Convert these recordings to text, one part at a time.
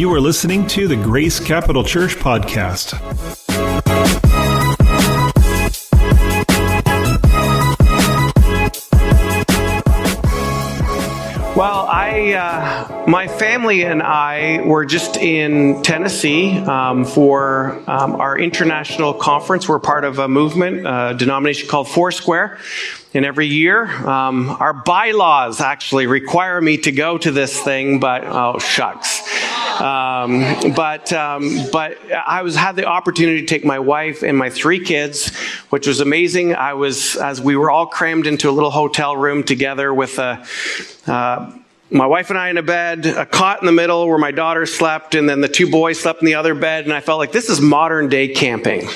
You are listening to the Grace Capital Church podcast. Well, I, uh, my family and I were just in Tennessee um, for um, our international conference. We're part of a movement, a denomination called Foursquare. And every year, um, our bylaws actually require me to go to this thing, but oh shucks. Um, but um, but I was had the opportunity to take my wife and my three kids, which was amazing. I was as we were all crammed into a little hotel room together with a. Uh, my wife and I in a bed, a cot in the middle where my daughter slept, and then the two boys slept in the other bed, and I felt like this is modern day camping.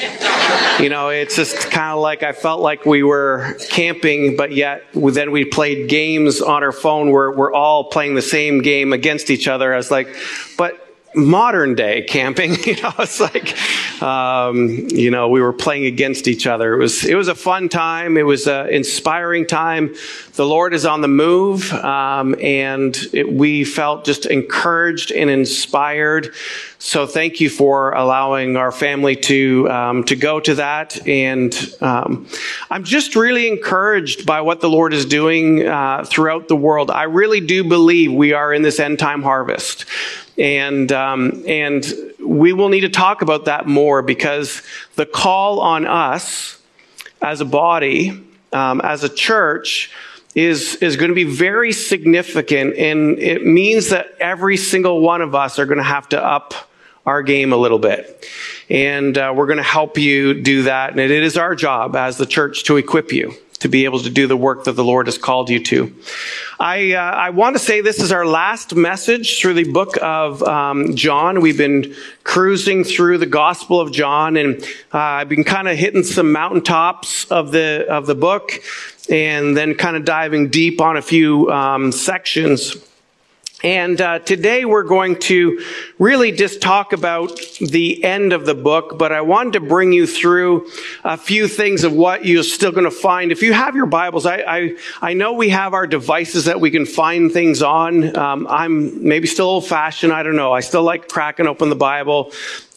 you know, it's just kind of like I felt like we were camping, but yet then we played games on our phone where we're all playing the same game against each other. I was like, but modern day camping. You know, it's like, um, you know, we were playing against each other. It was, it was a fun time. It was an inspiring time. The Lord is on the move. Um, and it, we felt just encouraged and inspired. So thank you for allowing our family to, um, to go to that. And, um, I'm just really encouraged by what the Lord is doing, uh, throughout the world. I really do believe we are in this end time harvest. And, um, and we will need to talk about that more because the call on us as a body, um, as a church, is, is going to be very significant. And it means that every single one of us are going to have to up our game a little bit. And uh, we're going to help you do that. And it is our job as the church to equip you to be able to do the work that the Lord has called you to. I, uh, I want to say this is our last message through the book of um, John. We've been cruising through the Gospel of John, and uh, I've been kind of hitting some mountaintops of the of the book, and then kind of diving deep on a few um, sections. And uh, today we're going to really just talk about the end of the book, but I wanted to bring you through a few things of what you're still going to find. If you have your Bibles, I, I, I know we have our devices that we can find things on. Um, I'm maybe still old fashioned. I don't know. I still like cracking open the Bible,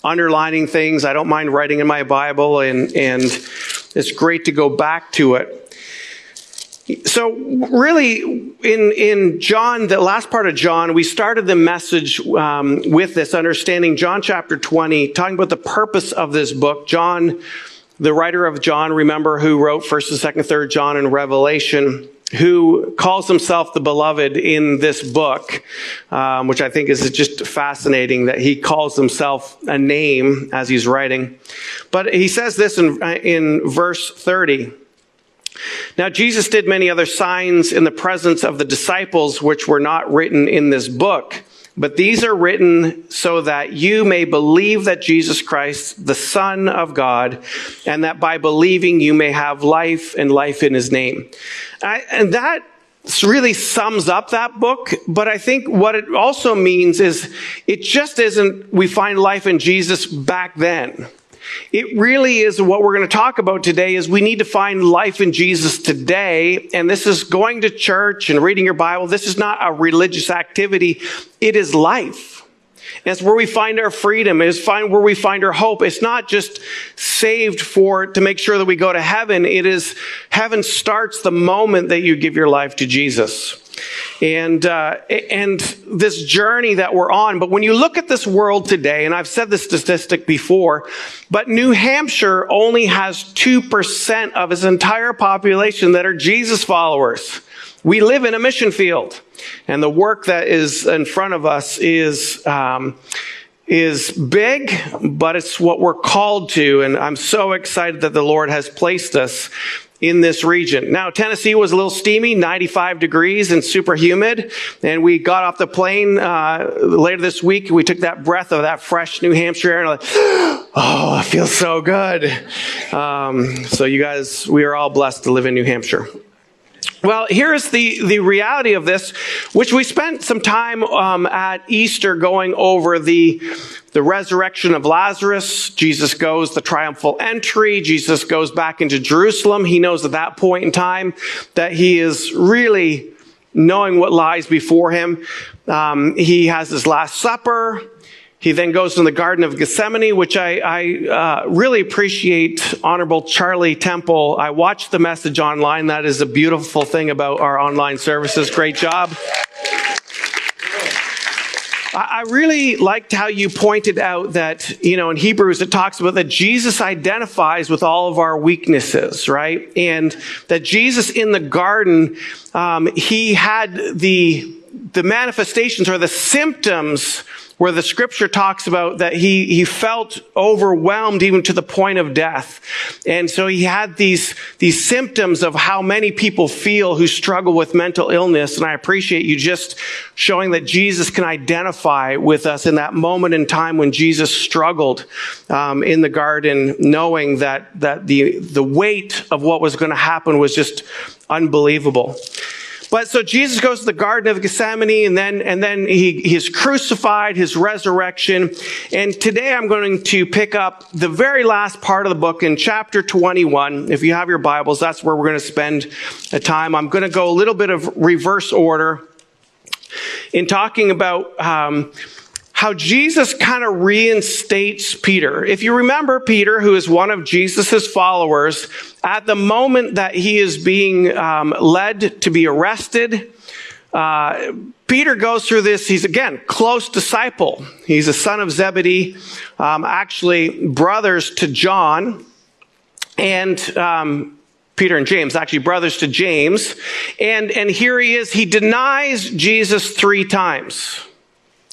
underlining things. I don't mind writing in my Bible, and, and it's great to go back to it. So really, in in John, the last part of John, we started the message um, with this understanding. John chapter twenty, talking about the purpose of this book. John, the writer of John, remember who wrote First and Second, Third John and Revelation, who calls himself the beloved in this book, um, which I think is just fascinating that he calls himself a name as he's writing. But he says this in in verse thirty. Now, Jesus did many other signs in the presence of the disciples, which were not written in this book. But these are written so that you may believe that Jesus Christ, the Son of God, and that by believing you may have life and life in his name. I, and that really sums up that book. But I think what it also means is it just isn't we find life in Jesus back then. It really is what we're going to talk about today is we need to find life in Jesus today. And this is going to church and reading your Bible. This is not a religious activity. It is life. And it's where we find our freedom. It's find where we find our hope. It's not just saved for to make sure that we go to heaven. It is heaven starts the moment that you give your life to Jesus and uh, and this journey that we're on. But when you look at this world today, and I've said this statistic before, but New Hampshire only has two percent of its entire population that are Jesus followers. We live in a mission field, and the work that is in front of us is. Um, is big, but it's what we're called to. And I'm so excited that the Lord has placed us in this region. Now, Tennessee was a little steamy, 95 degrees and super humid. And we got off the plane uh, later this week. We took that breath of that fresh New Hampshire air and like, oh, it feels so good. Um, so you guys, we are all blessed to live in New Hampshire. Well, here's the, the reality of this, which we spent some time um, at Easter going over the, the resurrection of Lazarus. Jesus goes the triumphal entry. Jesus goes back into Jerusalem. He knows at that point in time that he is really knowing what lies before him. Um, he has his last supper. He then goes to the Garden of Gethsemane, which I, I uh, really appreciate. Honorable Charlie Temple. I watched the message online. That is a beautiful thing about our online services. Great job. I really liked how you pointed out that, you know, in Hebrews it talks about that Jesus identifies with all of our weaknesses, right? And that Jesus in the garden, um, he had the, the manifestations or the symptoms where the scripture talks about that he, he felt overwhelmed even to the point of death. And so he had these, these symptoms of how many people feel who struggle with mental illness. And I appreciate you just showing that Jesus can identify with us in that moment in time when Jesus struggled um, in the garden, knowing that, that the, the weight of what was going to happen was just unbelievable. But so Jesus goes to the Garden of Gethsemane and then, and then he, he's crucified, his resurrection. And today I'm going to pick up the very last part of the book in chapter 21. If you have your Bibles, that's where we're going to spend a time. I'm going to go a little bit of reverse order in talking about, um, how Jesus kind of reinstates Peter. If you remember Peter, who is one of Jesus' followers, at the moment that he is being um, led to be arrested, uh, Peter goes through this. He's again close disciple. He's a son of Zebedee, um, actually brothers to John, and um, Peter and James, actually brothers to James. And and here he is. He denies Jesus three times.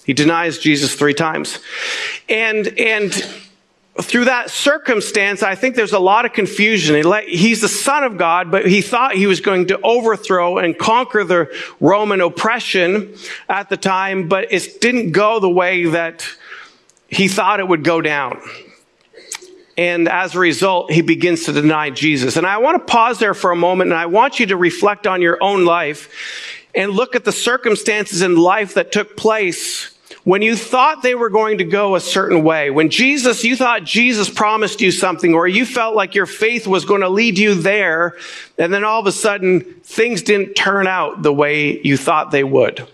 He denies Jesus three times. And, and through that circumstance, I think there's a lot of confusion. He's the son of God, but he thought he was going to overthrow and conquer the Roman oppression at the time, but it didn't go the way that he thought it would go down. And as a result, he begins to deny Jesus. And I want to pause there for a moment and I want you to reflect on your own life and look at the circumstances in life that took place when you thought they were going to go a certain way, when Jesus, you thought Jesus promised you something, or you felt like your faith was going to lead you there, and then all of a sudden things didn't turn out the way you thought they would.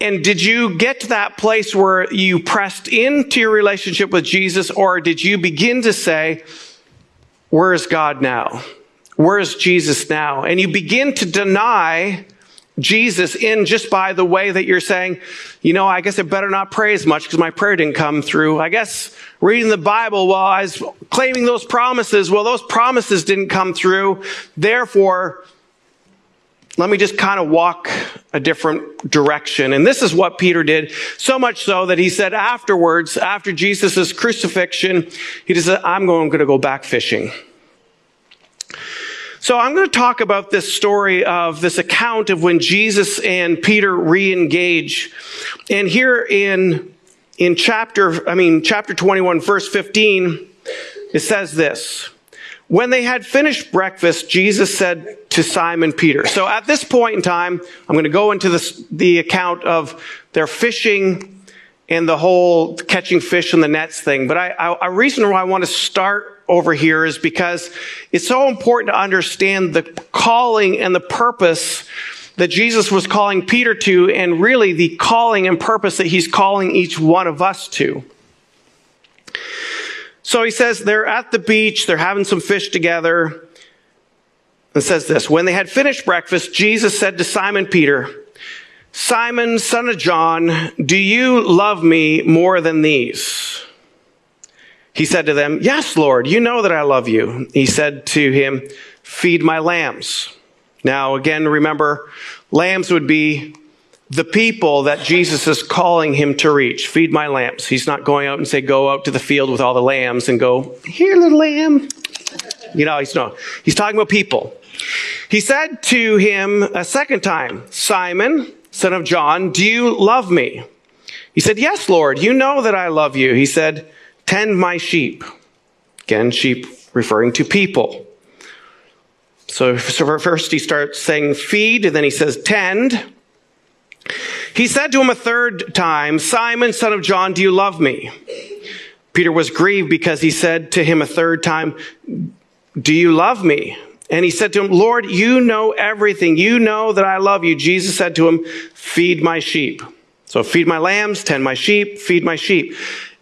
And did you get to that place where you pressed into your relationship with Jesus, or did you begin to say, Where is God now? Where is Jesus now? And you begin to deny Jesus in just by the way that you're saying, you know, I guess I better not pray as much because my prayer didn't come through. I guess reading the Bible while I was claiming those promises, well, those promises didn't come through. Therefore, let me just kind of walk a different direction. And this is what Peter did, so much so that he said afterwards, after Jesus' crucifixion, he just said, I'm going to go back fishing. So I'm going to talk about this story of this account of when Jesus and Peter re-engage. And here in, in chapter, I mean, chapter 21, verse 15, it says this. When they had finished breakfast, Jesus said to Simon Peter. So at this point in time, I'm going to go into this, the account of their fishing and the whole catching fish in the nets thing. But I, I, a reason why I want to start over here is because it's so important to understand the calling and the purpose that Jesus was calling Peter to, and really the calling and purpose that he's calling each one of us to. So he says they're at the beach, they're having some fish together. And says this When they had finished breakfast, Jesus said to Simon Peter, Simon, son of John, do you love me more than these? He said to them, Yes, Lord, you know that I love you. He said to him, Feed my lambs. Now, again, remember, lambs would be the people that Jesus is calling him to reach. Feed my lambs. He's not going out and say, Go out to the field with all the lambs and go, Here, little lamb. You know, he's no, he's talking about people. He said to him a second time, Simon, son of John, do you love me? He said, Yes, Lord, you know that I love you. He said, Tend my sheep. Again, sheep referring to people. So, so first he starts saying feed, and then he says tend. He said to him a third time, Simon, son of John, do you love me? Peter was grieved because he said to him a third time, Do you love me? And he said to him, Lord, you know everything. You know that I love you. Jesus said to him, Feed my sheep. So feed my lambs, tend my sheep, feed my sheep.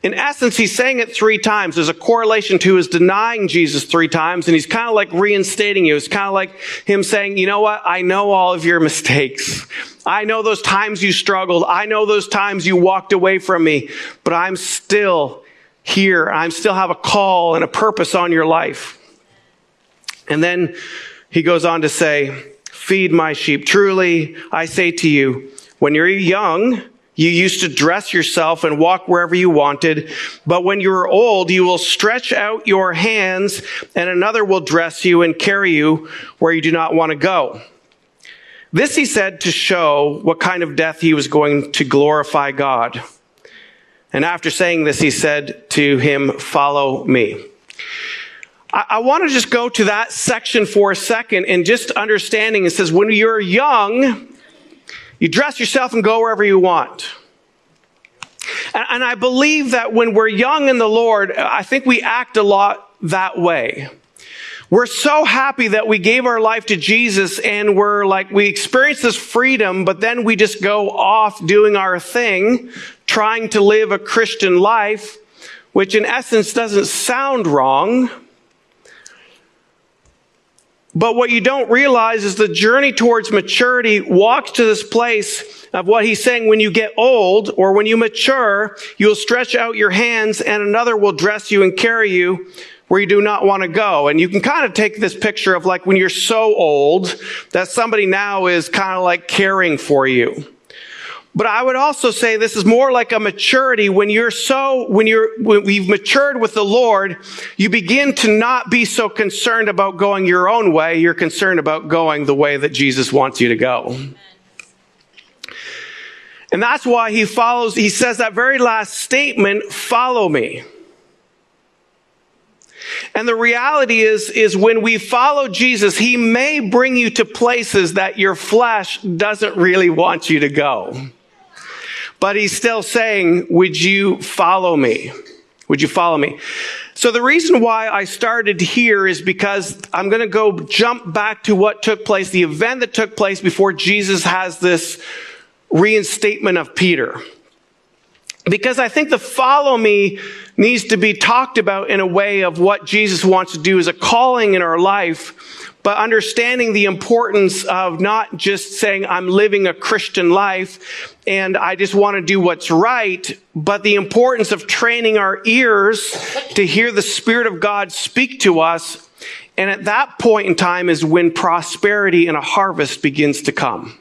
In essence, he's saying it three times. There's a correlation to his denying Jesus three times, and he's kind of like reinstating you. It's kind of like him saying, you know what? I know all of your mistakes. I know those times you struggled. I know those times you walked away from me, but I'm still here. I still have a call and a purpose on your life. And then he goes on to say, feed my sheep. Truly, I say to you, when you're young, you used to dress yourself and walk wherever you wanted, but when you are old, you will stretch out your hands and another will dress you and carry you where you do not want to go. This he said to show what kind of death he was going to glorify God. And after saying this, he said to him, follow me. I, I want to just go to that section for a second and just understanding. It says, when you're young, you dress yourself and go wherever you want. And, and I believe that when we're young in the Lord, I think we act a lot that way. We're so happy that we gave our life to Jesus and we're like, we experience this freedom, but then we just go off doing our thing, trying to live a Christian life, which in essence doesn't sound wrong. But what you don't realize is the journey towards maturity walks to this place of what he's saying when you get old or when you mature, you'll stretch out your hands and another will dress you and carry you where you do not want to go. And you can kind of take this picture of like when you're so old that somebody now is kind of like caring for you. But I would also say this is more like a maturity when you're so, when you're, when we've matured with the Lord, you begin to not be so concerned about going your own way. You're concerned about going the way that Jesus wants you to go. And that's why he follows, he says that very last statement, follow me. And the reality is, is when we follow Jesus, he may bring you to places that your flesh doesn't really want you to go. But he's still saying, would you follow me? Would you follow me? So the reason why I started here is because I'm going to go jump back to what took place, the event that took place before Jesus has this reinstatement of Peter. Because I think the follow me needs to be talked about in a way of what Jesus wants to do as a calling in our life but understanding the importance of not just saying, I'm living a Christian life and I just want to do what's right, but the importance of training our ears to hear the Spirit of God speak to us. And at that point in time is when prosperity and a harvest begins to come.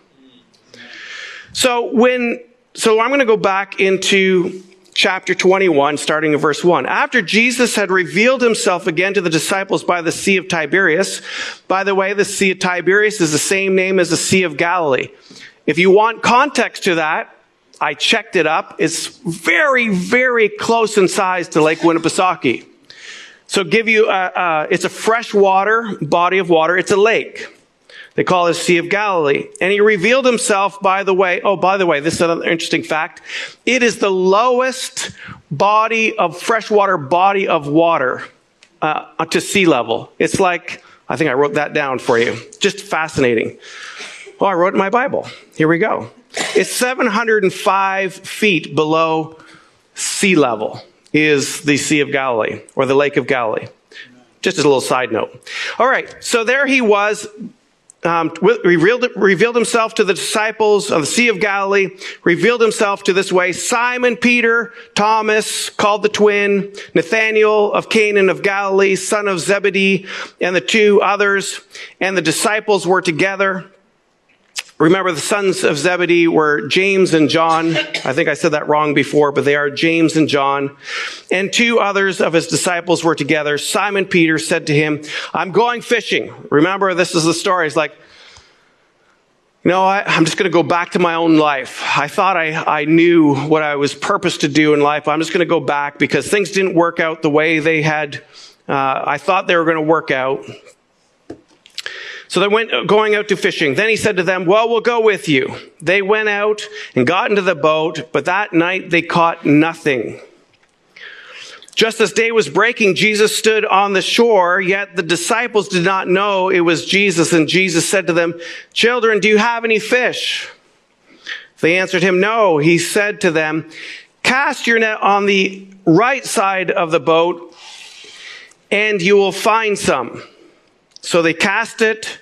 So when, so I'm going to go back into chapter 21, starting in verse 1. After Jesus had revealed himself again to the disciples by the Sea of Tiberias, by the way, the Sea of Tiberias is the same name as the Sea of Galilee. If you want context to that, I checked it up. It's very, very close in size to Lake Winnipesaukee. So give you, a, uh, it's a freshwater body of water. It's a lake. They call it Sea of Galilee. And he revealed himself, by the way, oh, by the way, this is another interesting fact. It is the lowest body of freshwater body of water uh, to sea level. It's like, I think I wrote that down for you. Just fascinating. Well, I wrote in my Bible. Here we go. It's 705 feet below sea level is the Sea of Galilee or the Lake of Galilee. Just as a little side note. All right. So there he was um, revealed, revealed himself to the disciples of the Sea of Galilee, revealed himself to this way. Simon Peter, Thomas, called the twin, Nathanael of Canaan of Galilee, son of Zebedee, and the two others, and the disciples were together. Remember, the sons of Zebedee were James and John. I think I said that wrong before, but they are James and John. And two others of his disciples were together. Simon Peter said to him, I'm going fishing. Remember, this is the story. It's like, you know, I, am just going to go back to my own life. I thought I, I knew what I was purposed to do in life. I'm just going to go back because things didn't work out the way they had, uh, I thought they were going to work out. So they went uh, going out to fishing. Then he said to them, well, we'll go with you. They went out and got into the boat, but that night they caught nothing. Just as day was breaking, Jesus stood on the shore, yet the disciples did not know it was Jesus. And Jesus said to them, children, do you have any fish? They answered him, No. He said to them, Cast your net on the right side of the boat, and you will find some. So they cast it,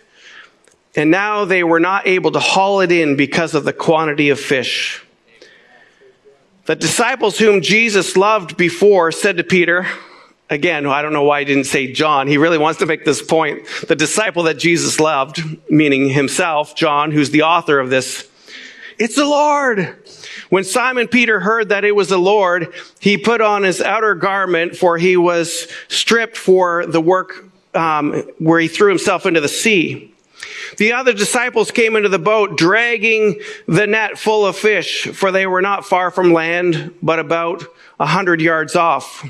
and now they were not able to haul it in because of the quantity of fish. The disciples whom Jesus loved before said to Peter, again, I don't know why he didn't say John. He really wants to make this point. The disciple that Jesus loved, meaning himself, John, who's the author of this, it's the Lord. When Simon Peter heard that it was the Lord, he put on his outer garment, for he was stripped for the work um, where he threw himself into the sea. The other disciples came into the boat, dragging the net full of fish, for they were not far from land, but about a hundred yards off.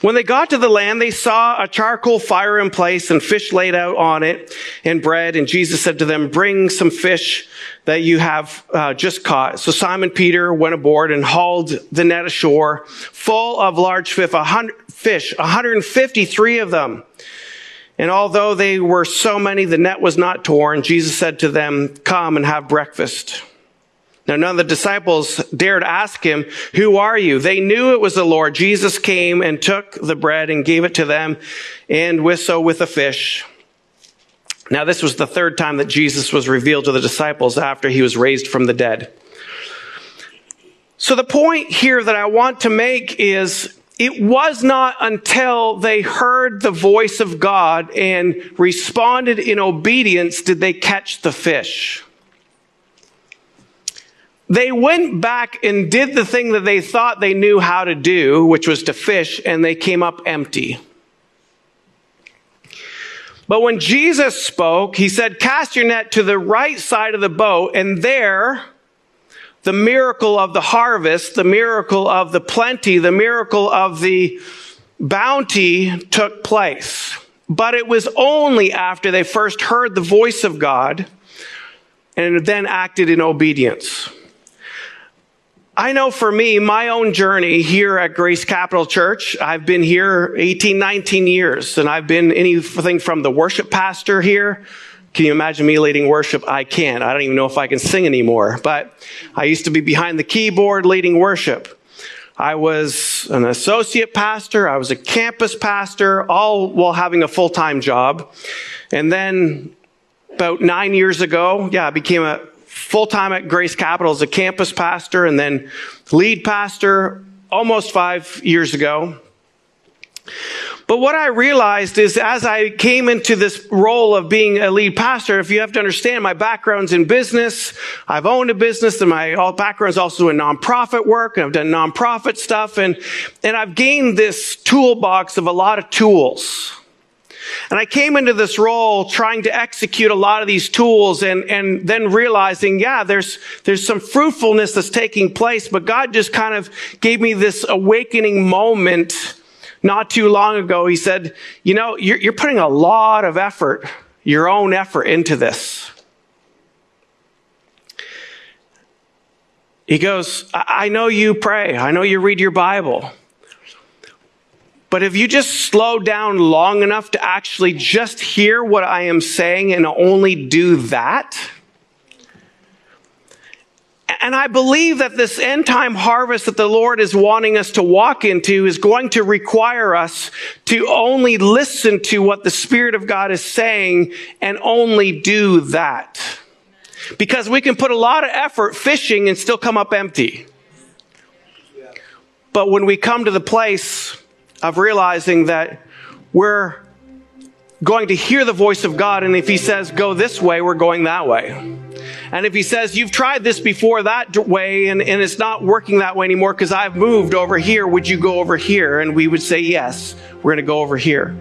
When they got to the land, they saw a charcoal fire in place and fish laid out on it and bread. And Jesus said to them, bring some fish that you have uh, just caught. So Simon Peter went aboard and hauled the net ashore full of large fish, 153 of them. And although they were so many, the net was not torn. Jesus said to them, come and have breakfast. Now, none of the disciples dared ask him, Who are you? They knew it was the Lord. Jesus came and took the bread and gave it to them, and with so with the fish. Now, this was the third time that Jesus was revealed to the disciples after he was raised from the dead. So, the point here that I want to make is it was not until they heard the voice of God and responded in obedience did they catch the fish. They went back and did the thing that they thought they knew how to do, which was to fish, and they came up empty. But when Jesus spoke, he said, Cast your net to the right side of the boat, and there, the miracle of the harvest, the miracle of the plenty, the miracle of the bounty took place. But it was only after they first heard the voice of God and then acted in obedience. I know for me, my own journey here at Grace Capital Church, I've been here 18, 19 years, and I've been anything from the worship pastor here. Can you imagine me leading worship? I can't. I don't even know if I can sing anymore, but I used to be behind the keyboard leading worship. I was an associate pastor. I was a campus pastor, all while having a full-time job. And then about nine years ago, yeah, I became a full time at Grace Capital as a campus pastor and then lead pastor almost five years ago. But what I realized is as I came into this role of being a lead pastor, if you have to understand, my background's in business. I've owned a business and my background's also in nonprofit work and I've done nonprofit stuff and, and I've gained this toolbox of a lot of tools. And I came into this role trying to execute a lot of these tools and, and then realizing, yeah, there's, there's some fruitfulness that's taking place, but God just kind of gave me this awakening moment not too long ago. He said, you know, you're, you're putting a lot of effort, your own effort into this. He goes, I know you pray. I know you read your Bible. But if you just slow down long enough to actually just hear what I am saying and only do that, and I believe that this end time harvest that the Lord is wanting us to walk into is going to require us to only listen to what the Spirit of God is saying and only do that. Because we can put a lot of effort fishing and still come up empty. But when we come to the place of realizing that we're going to hear the voice of God. And if He says, go this way, we're going that way. And if He says, you've tried this before that way and, and it's not working that way anymore because I've moved over here, would you go over here? And we would say, yes, we're going to go over here.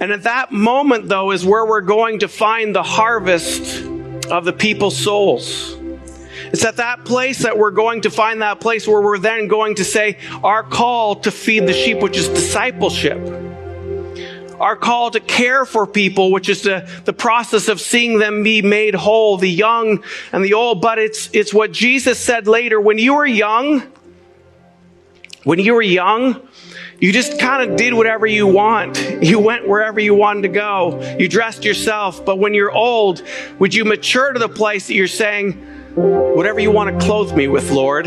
And at that moment, though, is where we're going to find the harvest of the people's souls. It's at that place that we're going to find that place where we're then going to say our call to feed the sheep, which is discipleship. Our call to care for people, which is the, the process of seeing them be made whole, the young and the old. But it's, it's what Jesus said later. When you were young, when you were young, you just kind of did whatever you want. You went wherever you wanted to go. You dressed yourself. But when you're old, would you mature to the place that you're saying, whatever you want to clothe me with, Lord.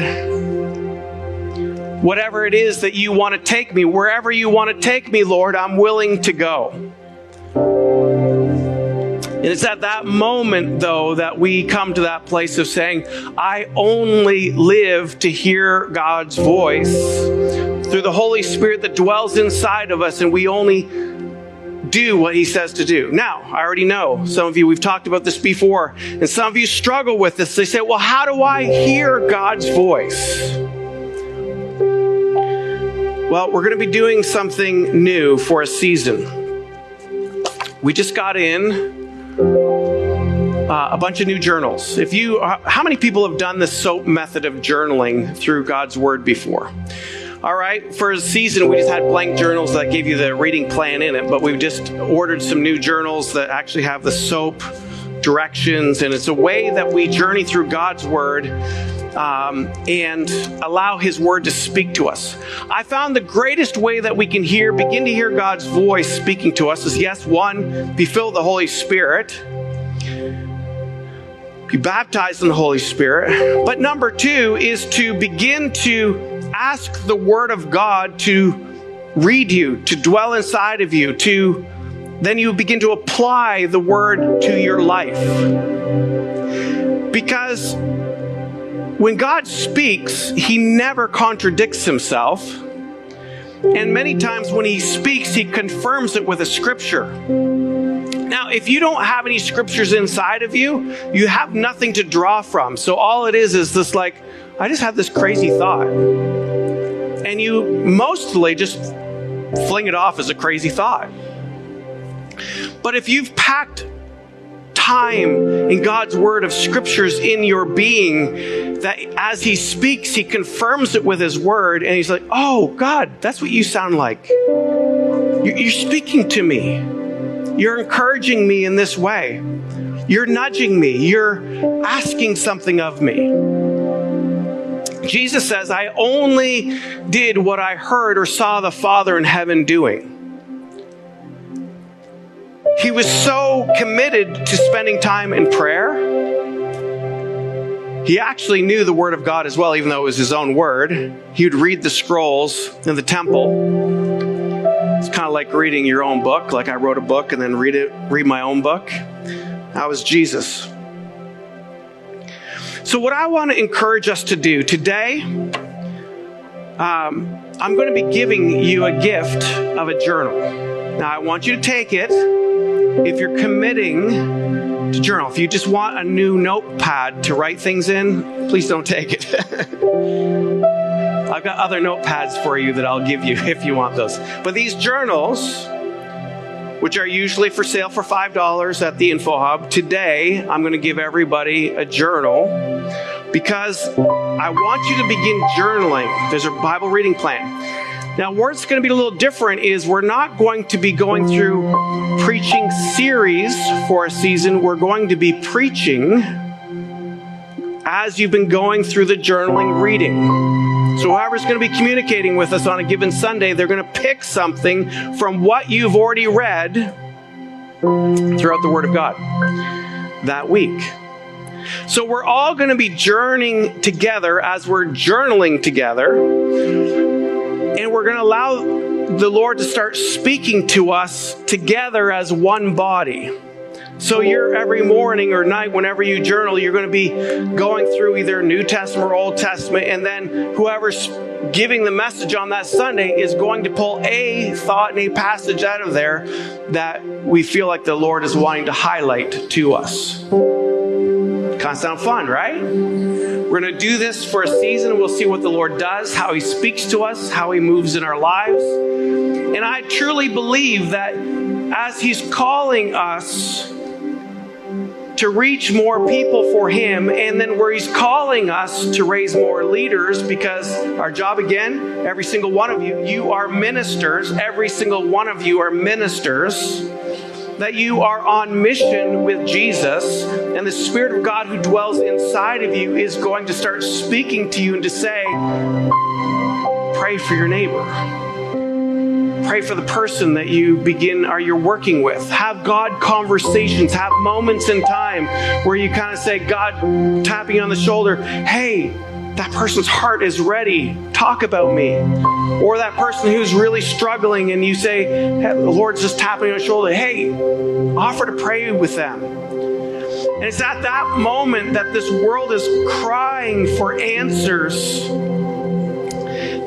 Whatever it is that you want to take me, wherever you want to take me, Lord, I'm willing to go. And it's at that moment, though, that we come to that place of saying, I only live to hear God's voice through the Holy Spirit that dwells inside of us, and we only do what he says to do. Now, I already know some of you, we've talked about this before, and some of you struggle with this. They say, Well, how do I hear God's voice? Well, we're going to be doing something new for a season. We just got in uh, a bunch of new journals. If you, uh, how many people have done the SOAP method of journaling through God's Word before? All right, for a season, we just had blank journals that gave you the reading plan in it, but we've just ordered some new journals that actually have the SOAP directions, and it's a way that we journey through God's Word um, and allow His Word to speak to us. I found the greatest way that we can hear, begin to hear God's voice speaking to us is yes, one, be filled with the Holy Spirit be baptized in the Holy Spirit. But number two is to begin to ask the Word of God to read you, to dwell inside of you, to then you begin to apply the Word to your life. Because when God speaks, He never contradicts Himself. And many times when He speaks, He confirms it with a scripture. Now, if you don't have any scriptures inside of you, you have nothing to draw from. So all it is is this like, I just have this crazy thought. And you mostly just fling it off as a crazy thought. But if you've packed time in God's word of scriptures in your being, that as He speaks, He confirms it with His word, and He's like, Oh, God, that's what you sound like. You're speaking to me. You're encouraging me in this way. You're nudging me. You're asking something of me. Jesus says, I only did what I heard or saw the Father in heaven doing. He was so committed to spending time in prayer. He actually knew the Word of God as well, even though it was his own Word. He would read the scrolls in the temple. It's kind of like reading your own book, like I wrote a book and then read it, read my own book. That was Jesus. So, what I want to encourage us to do today, um, I'm going to be giving you a gift of a journal. Now, I want you to take it if you're committing to journal. If you just want a new notepad to write things in, please don't take it. I've got other notepads for you that I'll give you if you want those. But these journals, which are usually for sale for $5 at the Info Hub. Today, I'm going to give everybody a journal because I want you to begin journaling. There's a Bible reading plan. Now, where it's going to be a little different is we're not going to be going through preaching series for a season. We're going to be preaching as you've been going through the journaling reading. So, whoever's going to be communicating with us on a given Sunday, they're going to pick something from what you've already read throughout the Word of God that week. So, we're all going to be journeying together as we're journaling together. And we're going to allow the Lord to start speaking to us together as one body. So you're every morning or night, whenever you journal, you're going to be going through either New Testament or Old Testament, and then whoever's giving the message on that Sunday is going to pull a thought and a passage out of there that we feel like the Lord is wanting to highlight to us. Sound fun, right? We're going to do this for a season. We'll see what the Lord does, how He speaks to us, how He moves in our lives. And I truly believe that as He's calling us to reach more people for Him, and then where He's calling us to raise more leaders because our job, again, every single one of you, you are ministers. Every single one of you are ministers. That you are on mission with Jesus, and the Spirit of God who dwells inside of you is going to start speaking to you and to say, Pray for your neighbor Pray for the person that you begin or you're working with. Have God conversations. Have moments in time where you kind of say, God tapping on the shoulder, hey, that person's heart is ready. Talk about me. Or that person who's really struggling and you say, hey, the Lord's just tapping you on the shoulder, hey, offer to pray with them. And it's at that moment that this world is crying for answers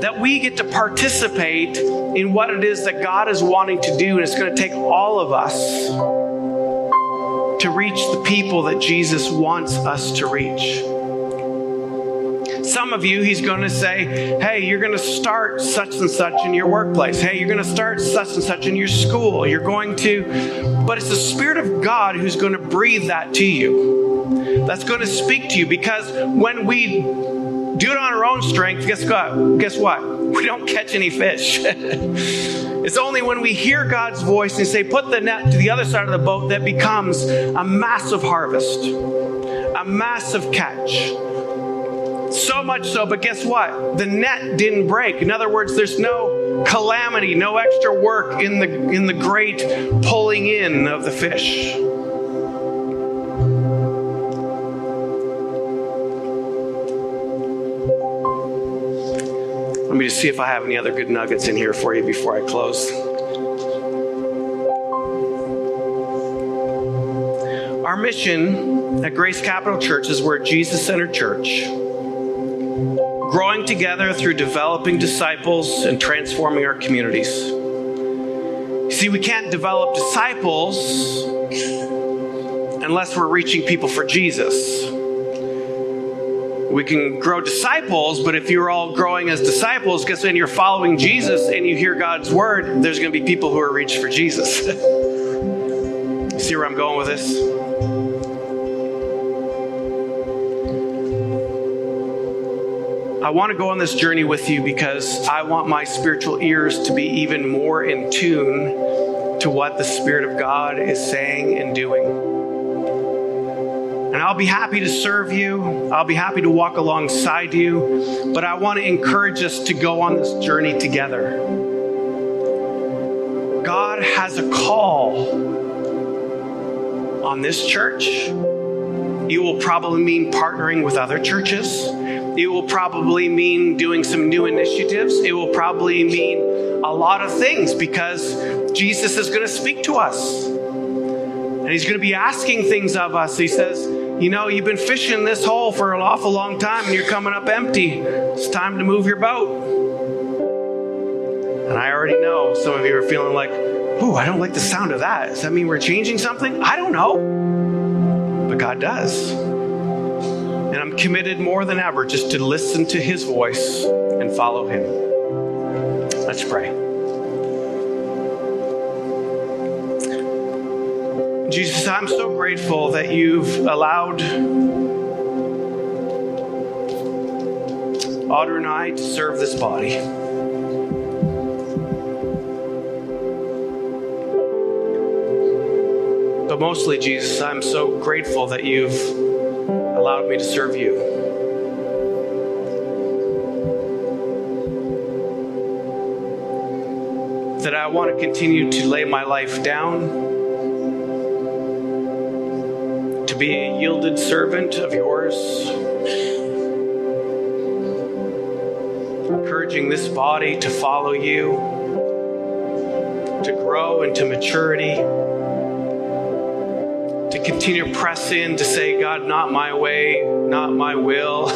that we get to participate in what it is that God is wanting to do. And it's going to take all of us to reach the people that Jesus wants us to reach. Some of you, he's going to say, Hey, you're going to start such and such in your workplace. Hey, you're going to start such and such in your school. You're going to, but it's the Spirit of God who's going to breathe that to you. That's going to speak to you because when we do it on our own strength, guess what? Guess what? We don't catch any fish. it's only when we hear God's voice and say, put the net to the other side of the boat that becomes a massive harvest, a massive catch. So much so, but guess what? The net didn't break. In other words, there's no calamity, no extra work in the in the great pulling in of the fish. Let me just see if I have any other good nuggets in here for you before I close. Our mission at Grace Capital Church is we're a Jesus centered church growing together through developing disciples and transforming our communities. See, we can't develop disciples unless we're reaching people for Jesus. We can grow disciples, but if you're all growing as disciples, guess when you're following Jesus and you hear God's word, there's going to be people who are reached for Jesus. See where I'm going with this? I want to go on this journey with you because I want my spiritual ears to be even more in tune to what the Spirit of God is saying and doing. And I'll be happy to serve you. I'll be happy to walk alongside you. But I want to encourage us to go on this journey together. God has a call on this church. It will probably mean partnering with other churches. It will probably mean doing some new initiatives. It will probably mean a lot of things because Jesus is going to speak to us. And he's going to be asking things of us. He says, You know, you've been fishing this hole for an awful long time and you're coming up empty. It's time to move your boat. And I already know some of you are feeling like, Ooh, I don't like the sound of that. Does that mean we're changing something? I don't know. But God does. I'm committed more than ever just to listen to his voice and follow him. Let's pray. Jesus, I'm so grateful that you've allowed Audrey and I to serve this body. But mostly, Jesus, I'm so grateful that you've allowed me to serve you. That I want to continue to lay my life down, to be a yielded servant of yours, encouraging this body to follow you, to grow into maturity continue to press in to say, God, not my way, not my will.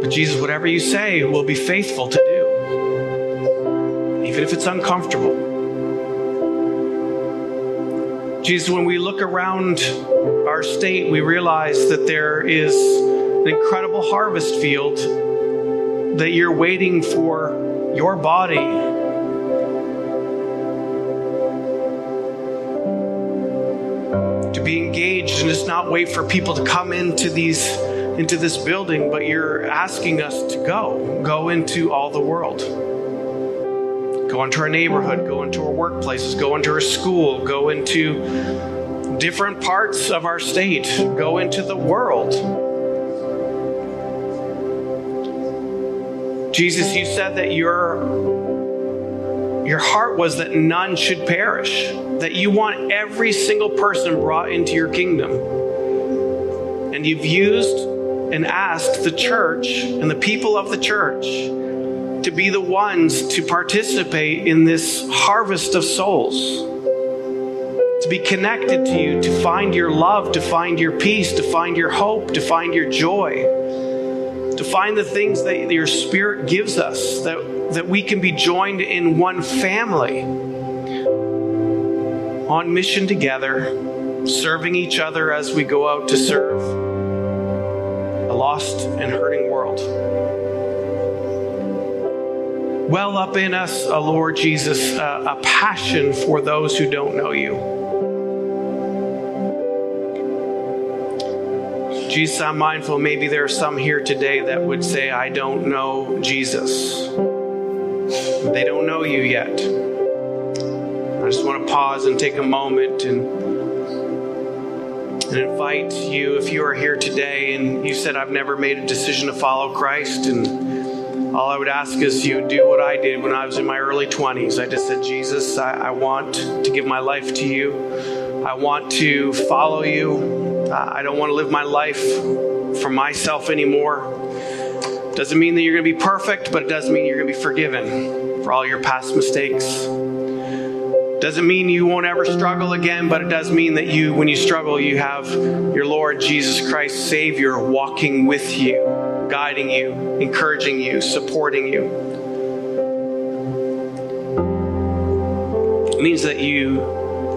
But Jesus, whatever you say, we'll be faithful to do, even if it's uncomfortable. Jesus, when we look around our state, we realize that there is an incredible harvest field that you're waiting for your body be engaged and just not wait for people to come into these into this building, but you're asking us to go. Go into all the world. Go into our neighborhood, go into our workplaces, go into our school, go into different parts of our state, go into the world. Jesus, you said that you're your heart was that none should perish, that you want every single person brought into your kingdom. And you've used and asked the church and the people of the church to be the ones to participate in this harvest of souls. To be connected to you, to find your love, to find your peace, to find your hope, to find your joy, to find the things that your spirit gives us, that, that we can be joined in one family on mission together, serving each other as we go out to serve a lost and hurting world well up in us, uh, Lord Jesus, uh, a passion for those who don't know you. Jesus, I'm mindful maybe there are some here today that would say, I don't know Jesus. They don't know you yet. I just want to pause and take a moment and, and invite you, if you are here today and you said, I've never made a decision to follow Christ and all I would ask is you do what I did when I was in my early 20s. I just said, Jesus, I, I want to give my life to you. I want to follow you. I don't want to live my life for myself anymore. Doesn't mean that you're going to be perfect, but it does mean you're going to be forgiven for all your past mistakes. Doesn't mean you won't ever struggle again, but it does mean that you, when you struggle, you have your Lord Jesus Christ, Savior, walking with you guiding you, encouraging you, supporting you. It means that you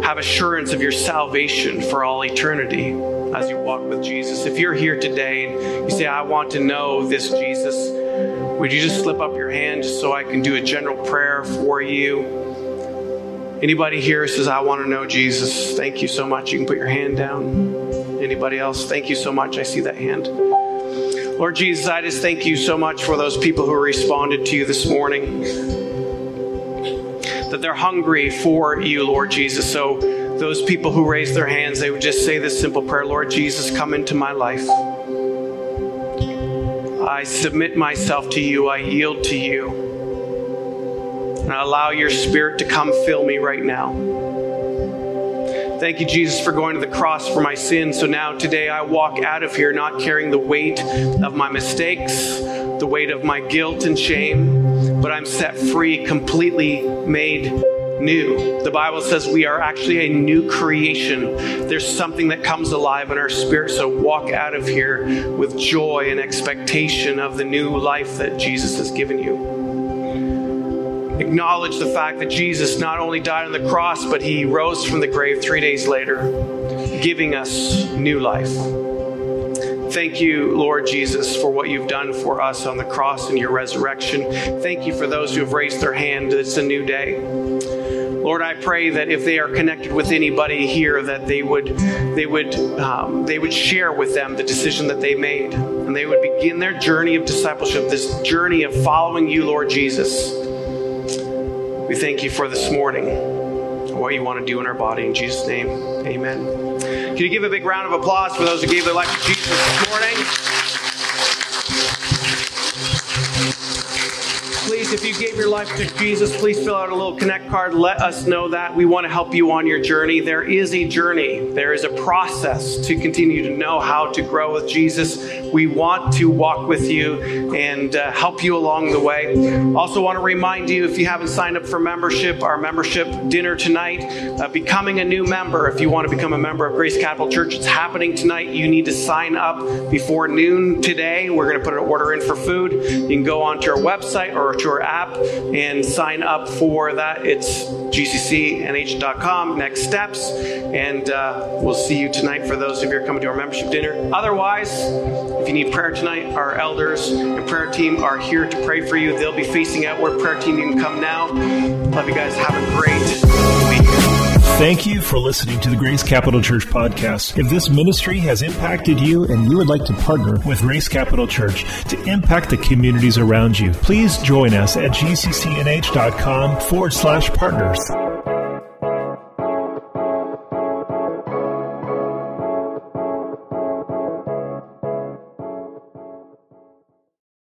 have assurance of your salvation for all eternity as you walk with Jesus. If you're here today and you say, I want to know this Jesus, would you just slip up your hand just so I can do a general prayer for you? Anybody here says, I want to know Jesus? Thank you so much. You can put your hand down. Anybody else? Thank you so much. I see that hand. Lord Jesus, I just thank you so much for those people who responded to you this morning. That they're hungry for you, Lord Jesus. So, those people who raised their hands, they would just say this simple prayer Lord Jesus, come into my life. I submit myself to you, I yield to you. And I allow your spirit to come fill me right now. Thank you, Jesus, for going to the cross for my sins. So now today I walk out of here not carrying the weight of my mistakes, the weight of my guilt and shame, but I'm set free, completely made new. The Bible says we are actually a new creation. There's something that comes alive in our spirit. So walk out of here with joy and expectation of the new life that Jesus has given you acknowledge the fact that Jesus not only died on the cross, but he rose from the grave three days later, giving us new life. Thank you, Lord Jesus, for what you've done for us on the cross and your resurrection. Thank you for those who have raised their hand. It's a new day. Lord, I pray that if they are connected with anybody here, that they would they would um, they would share with them the decision that they made, and they would begin their journey of discipleship, this journey of following you, Lord Jesus. We thank you for this morning, what you want to do in our body. In Jesus' name, amen. Can you give a big round of applause for those who gave their life to Jesus this morning? Please, if you gave your life to Jesus, please fill out a little connect card. Let us know that. We want to help you on your journey. There is a journey, there is a process to continue to know how to grow with Jesus. We want to walk with you and uh, help you along the way. Also, want to remind you if you haven't signed up for membership, our membership dinner tonight, uh, becoming a new member. If you want to become a member of Grace Capital Church, it's happening tonight. You need to sign up before noon today. We're going to put an order in for food. You can go onto our website or to our app and sign up for that. It's gccnh.com, next steps. And uh, we'll see you tonight for those of you who are coming to our membership dinner. Otherwise, if you need prayer tonight, our elders and prayer team are here to pray for you. They'll be facing outward. Prayer team, you can come now. Love you guys. Have a great. Thank you for listening to the Grace Capital Church podcast. If this ministry has impacted you and you would like to partner with Grace Capital Church to impact the communities around you, please join us at gccnh.com forward slash partners.